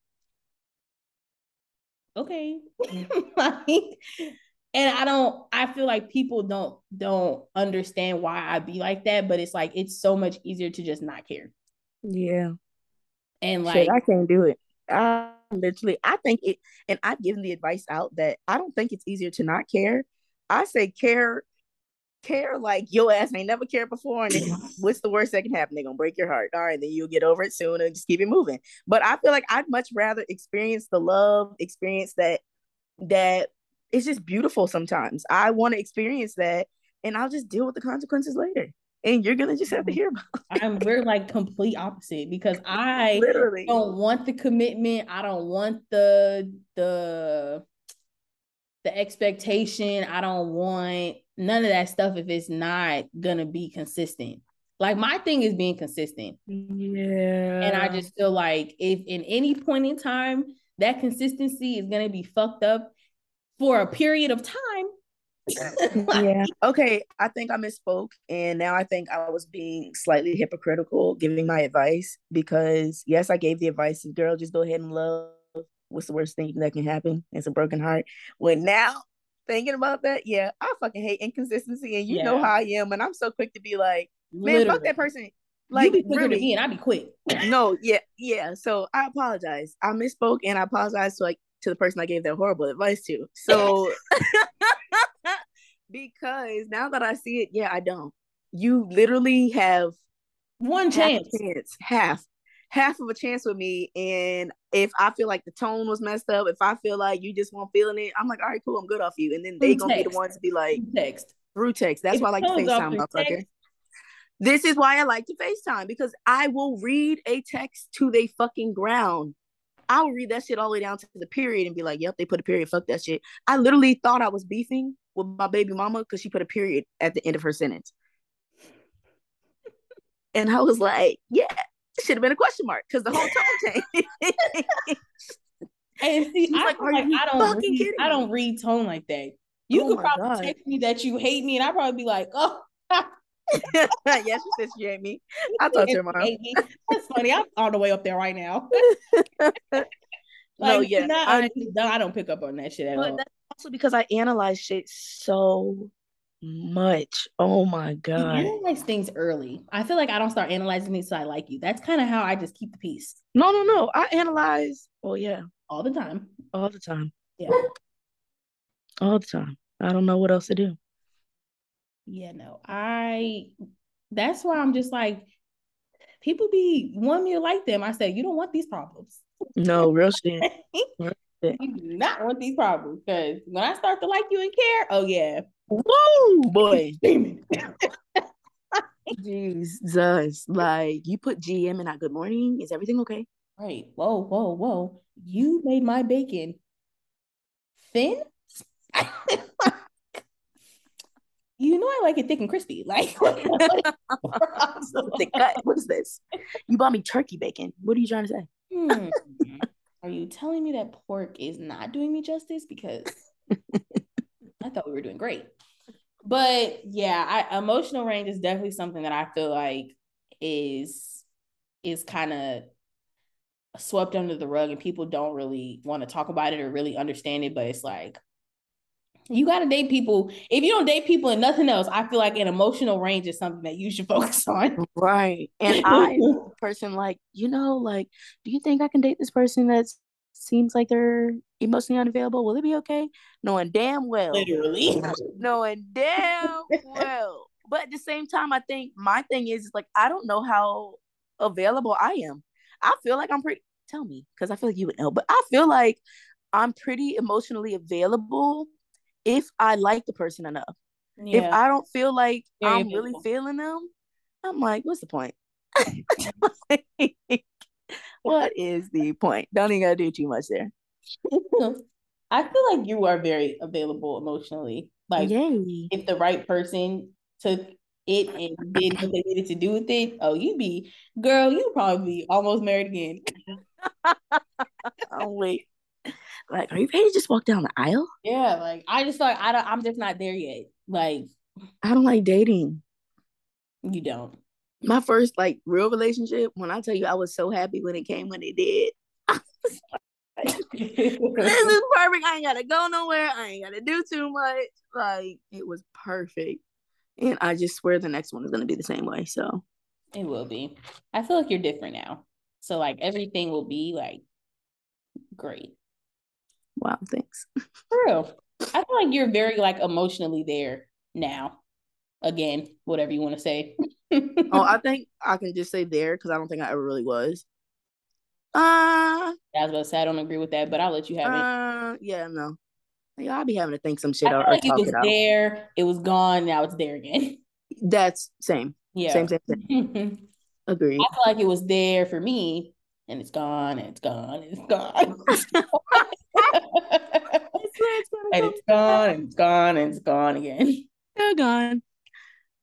okay. like and I don't I feel like people don't don't understand why I be like that, but it's like it's so much easier to just not care. Yeah. And like Shit, I can't do it. I literally I think it and I've given the advice out that I don't think it's easier to not care. I say care care like your ass ain't never cared before and what's the worst that can happen they're gonna break your heart all right then you'll get over it soon and just keep it moving but i feel like i'd much rather experience the love experience that that it's just beautiful sometimes. I want to experience that and I'll just deal with the consequences later. And you're gonna just have to hear about it. I'm we're like complete opposite because I literally don't want the commitment. I don't want the the the expectation. I don't want none of that stuff if it's not gonna be consistent. Like my thing is being consistent. Yeah. And I just feel like if in any point in time that consistency is gonna be fucked up, for a period of time. yeah. Okay. I think I misspoke. And now I think I was being slightly hypocritical giving my advice because, yes, I gave the advice girl, just go ahead and love. What's the worst thing that can happen? It's a broken heart. When now thinking about that, yeah, I fucking hate inconsistency. And you yeah. know how I am. And I'm so quick to be like, man, Literally. fuck that person. Like you be quicker really, me and I'd be quick. no, yeah, yeah. So I apologize. I misspoke and I apologize to like to the person I gave that horrible advice to. So because now that I see it, yeah, I don't. You literally have one chance. chance, half, half of a chance with me. And if I feel like the tone was messed up, if I feel like you just weren't feeling it, I'm like, all right, cool, I'm good off you. And then they gonna text. be the ones to be like, text. through text. That's If why I like to it comes off FaceTime, motherfucker. This is why I like to FaceTime because I will read a text to the fucking ground. I will read that shit all the way down to the period and be like, yep, they put a period. Fuck that shit. I literally thought I was beefing with my baby mama because she put a period at the end of her sentence. And I was like, yeah, should have been a question mark because the whole tone changed. And see, I, like, "Are like I don't read, kidding I don't read tone like that. You Oh could probably God. text me that you hate me, and I'd probably be like, oh, yeah, she said she hate me. I'll talk to her me. That's funny. I'm all the way up there right now. no, yeah. not- I, I don't pick up on that shit at but all. that's also because I analyze shit so much. Oh my You god. analyze things early. I feel like I don't start analyzing things until I like you. That's kind of how I just keep the peace No, no, no. I analyze. Oh yeah, all the time. all the time, Yeah. all the time. I don't know what else to do. Yeah, no. I that's why I'm just like people be me to like them. I say, you don't want these problems. No, real shit. you do not want these problems because when I start to like you and care, oh yeah. Woo, boy. Demon. Jesus. Like you put GM in our good morning. Is everything okay? right. Whoa, whoa, whoa. You made my bacon thin. you know I like it thick and crispy. Like Thick cut. What is this? You bought me turkey bacon. What are you trying to say? Hmm. Are you telling me that pork is not doing me justice? Because I thought we were doing great. But yeah, I, emotional range is definitely something that I feel like is is kind of swept under the rug and people don't really want to talk about it or really understand it. But it's like you got to date people. If you don't date people and nothing else, I feel like an emotional range is something that you should focus on. Right. And I person like, you know, like, do you think I can date this person that seems like they're emotionally unavailable? Will it be okay? Knowing damn well. Literally. Knowing damn well. But at the same time, I think my thing is like I don't know how available I am. I feel like I'm pretty tell me, because I feel like you would know, but I feel like I'm pretty emotionally available if I like the person enough. If I don't feel like Very I'm really feeling them, I'm like, what's the point? what is the point? Don't even gotta do too much there. I feel like you are very available emotionally. Like Yay. if the right person took it and did what they needed to do with it, oh, you be girl, you probably be almost married again. Oh wait. Like, are you ready to just walk down the aisle? Yeah, like I just like I don't I'm just not there yet. Like I don't like dating. you don't. My first like real relationship, when I tell you I was so happy when it came when it did. this is perfect. I ain't gotta go nowhere. I ain't gotta do too much. Like it was perfect. And I just swear the next one is gonna be the same way. So it will be. I feel like you're different now. So like everything will be like great. wow, thanks. For real. I feel like you're very like emotionally there now. Again, whatever you want to say. Oh, I think I can just say there because I don't think I ever really was. Uh, I was about to say I don't agree with that, but I'll let you have it. uh, yeah, no. Yeah, I'll be having to think some shit I feel out like it was it there, it was gone, now it's there again. That's same, Yeah. same, same, same. Agree. I feel like it was there for me, and it's gone, and it's gone, and it's gone. and it's gone, and it's gone, and it's gone again. They're gone.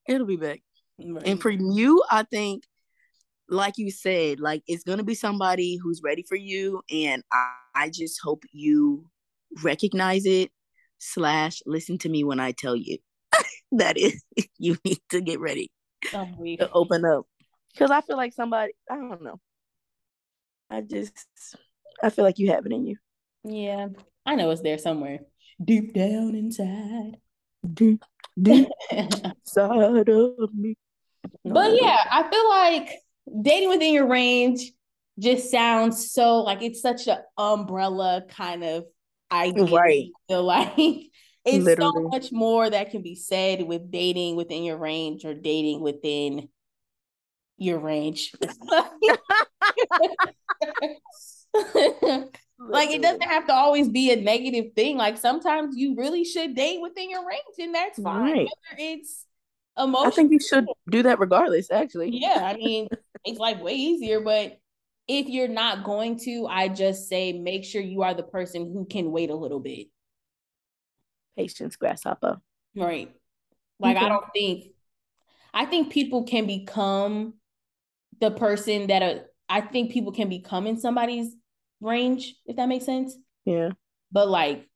It'll be back. Right. And for you, I think, like you said, like it's gonna be somebody who's ready for you, and I, I just hope you recognize it. Slash, listen to me when I tell you that is you need to get ready I'm weak. to open up, because I feel like somebody. I don't know. I just, I feel like you have it in you. Yeah, I know it's there somewhere, deep down inside. Deep, deep side of me. But yeah, I feel like dating within your range just sounds so like it's such an umbrella kind of idea. Right. I feel like it's so much more that can be said with dating within your range or dating within your range. like it doesn't have to always be a negative thing. Like sometimes you really should date within your range, and that's fine. Right. Whether it's emotional. I think you should do that regardless, actually. Yeah, I mean, it's like way easier, but if you're not going to, I just say make sure you are the person who can wait a little bit. Patience, grasshopper. Right. Like okay. I don't think I think people can become the person that a, I think people can become in somebody's range, if that makes sense. Yeah. But like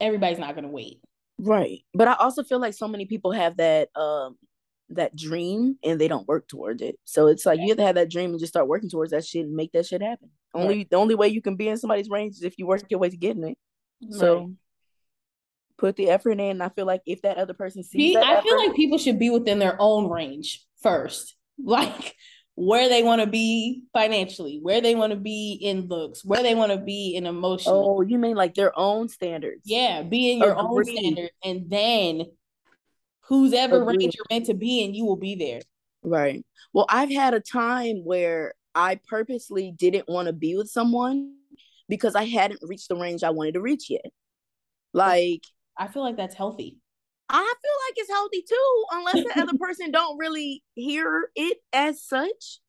everybody's not gonna wait. Right. But I also feel like so many people have that um that dream and they don't work towards it. So it's like you have to have that dream and just start working towards that shit and make that shit happen. Right. Only the only way you can be in somebody's range is if you work your way to getting it. Right. So put the effort in. I feel like if that other person sees, I effort, feel like people should be within their own range first, like where they want to be financially, where they want to be in looks, where they want to be in emotion. Oh, you mean like their own standards? Yeah, be in your Agreed. own standards, and then who's ever Agreed. range you're meant to be in, you will be there. Right. Well, I've had a time where I purposely didn't want to be with someone because I hadn't reached the range I wanted to reach yet. Like I feel like that's healthy. I feel like it's healthy too, unless the other person don't really hear it as such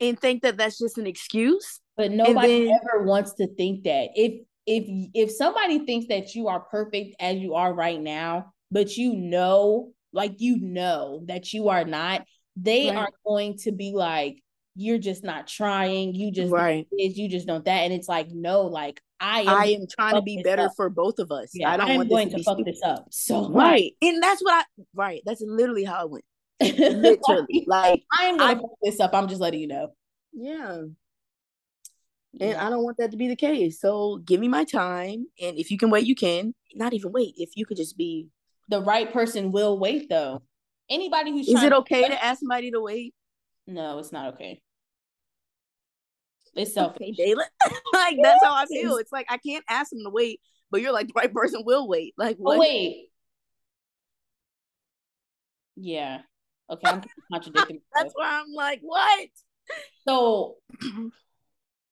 and think that that's just an excuse. But nobody then, ever wants to think that. If if if somebody thinks that you are perfect as you are right now, but you know, like you know that you are not, they right. are going to be like, you're just not trying. You just right. Is you just don't that, and it's like no, like I am, I am trying to be better up. for both of us. Yeah, I don't I want going to, to fuck stupid. this up. So right, and that's what I right. That's literally how it went. Literally, like I am gonna I, fuck this up. I'm just letting you know. Yeah. And yeah. I don't want that to be the case. So give me my time. And if you can wait, you can. Not even wait. If you could just be the right person will wait though. Anybody who's is it okay to, to ask somebody to wait? No, it's not okay. It's selfish. Okay, Dayla. like that's how I feel. It's like I can't ask them to wait, but you're like the right person will wait. Like oh, what? Oh, wait. Yeah. Okay, I'm contradicting. that's why I'm like, what? So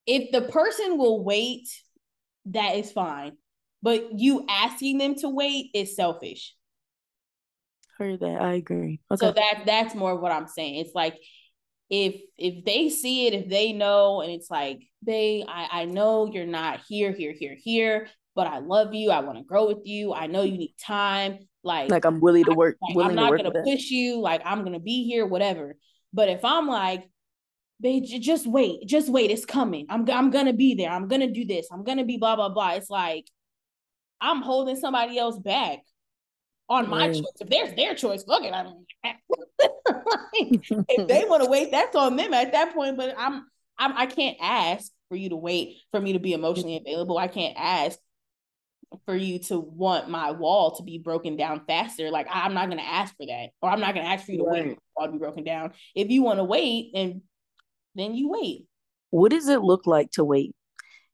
if the person will wait, that is fine. But you asking them to wait is selfish. Heard that. I agree. Okay. So that that's more what I'm saying. It's like if if they see it, if they know, and it's like, they, I, I know you're not here, here, here, here, but I love you. I want to grow with you. I know you need time. Like, like I'm willing to work. Like, I'm not gonna push you. Like I'm gonna be here, whatever. But if I'm like, babe, just wait, just wait, it's coming. I'm I'm gonna be there. I'm gonna do this. I'm gonna be blah blah blah. It's like I'm holding somebody else back on my choice. If there's their choice, fuck it. I mean, if they want to wait, that's on them at that point. But I'm, I'm, I can't ask for you to wait for me to be emotionally available. I can't ask for you to want my wall to be broken down faster. Like I'm not gonna ask for that, or I'm not gonna ask for you to right. wait for to be broken down. If you want to wait, and then you wait. What does it look like to wait?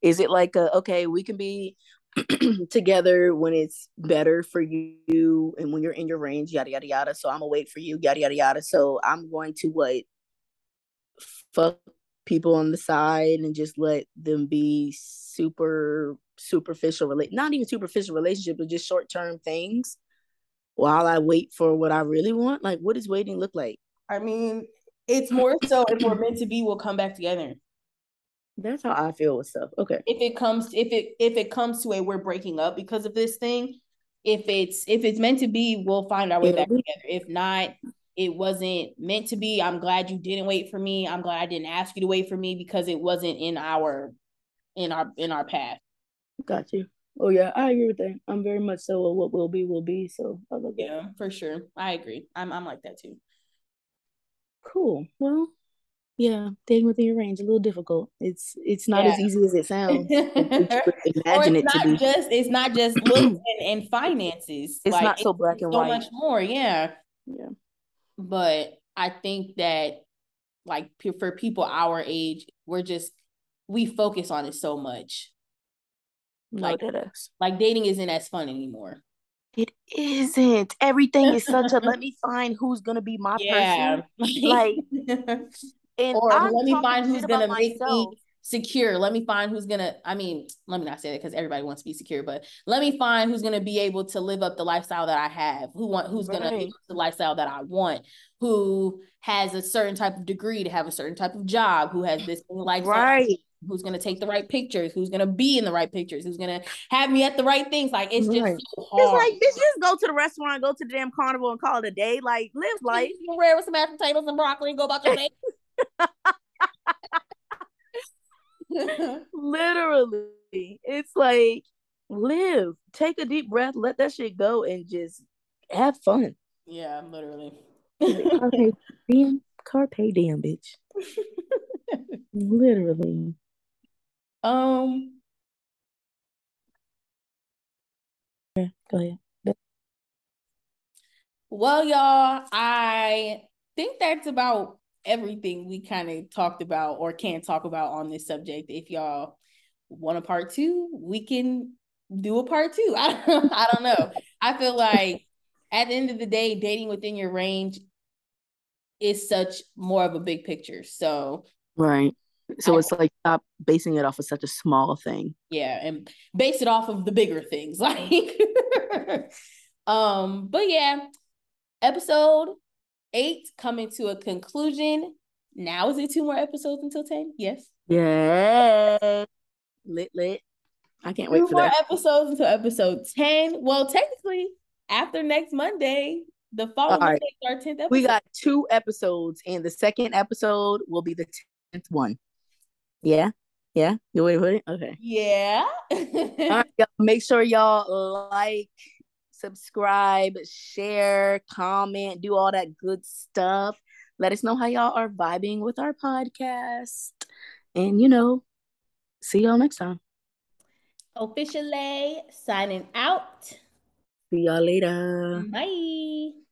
Is it like a, okay, we can be together when it's better for you and when you're in your range, yada yada yada. So I'm gonna wait for you, yada yada yada. So I'm going to what fuck people on the side and just let them be super superficial relate not even superficial relationship, but just short term things while I wait for what I really want. Like what does waiting look like? I mean, it's more so if we're meant to be, we'll come back together. That's how I feel with stuff. Okay. If it comes if it if it comes to a we're breaking up because of this thing, if it's if it's meant to be, we'll find our way back together. If not, it wasn't meant to be. I'm glad you didn't wait for me. I'm glad I didn't ask you to wait for me because it wasn't in our in our in our path. Got you. Oh yeah, I agree with that. I'm very much so what will be will be. So I love Yeah, for sure. I agree. I'm I'm like that too. Cool. Well, yeah, dating within your range a little difficult. It's it's not yeah. as easy as it sounds. imagine it to be. Just it's not just looks and, and, finances. It's like, not so black and so white. So much more, yeah. Yeah. But I think that like for people our age, we're just we focus on it so much. No, like. Like dating isn't as fun anymore. It isn't. Everything is such a let me find who's gonna be my yeah. person. Like And or I'm let me find who's gonna make myself. me secure. Let me find who's gonna, I mean, let me not say that because everybody wants to be secure, but let me find who's gonna be able to live up the lifestyle that I have, who want who's gonna live the lifestyle that I want, who has a certain type of degree to have a certain type of job, who has this lifestyle. Right who's gonna take the right pictures, who's gonna be in the right pictures, who's gonna have me at the right things. Like it's just so hard. It's like bitch, just go to the restaurant, go to the damn carnival and call it a day. Like live life. Rare with some mashed potatoes and broccoli and go about your day. Literally. It's like live, take a deep breath, let that shit go and just have fun. Yeah, literally. carpe diem, carpe diem, bitch. Literally. Um. Yeah, go ahead. Well, y'all, I think that's about everything we kind of talked about or can't talk about on this subject. If y'all want a part two, we can do a part two. I don't, I don't know. I feel like at the end of the day, dating within your range is such more of a big picture. So right. So I, it's like stop basing it off of such a small thing. Yeah, and base it off of the bigger things. Like um, but yeah, episode eight coming to a conclusion. Now is it two more episodes until 10? Yes. Yeah. Lit lit. I can't wait two for more that. episodes until episode 10. Well, technically, after next Monday, the following right. Our 10th episode. We got two episodes, and the second episode will be the 10th one. Yeah. Yeah. You wait, wait. Okay. Yeah. All right, y'all. Make sure y'all like, subscribe, share, comment, do all that good stuff. Let us know how y'all are vibing with our podcast. And you know, see y'all next time. Officially signing out. See y'all later. Bye.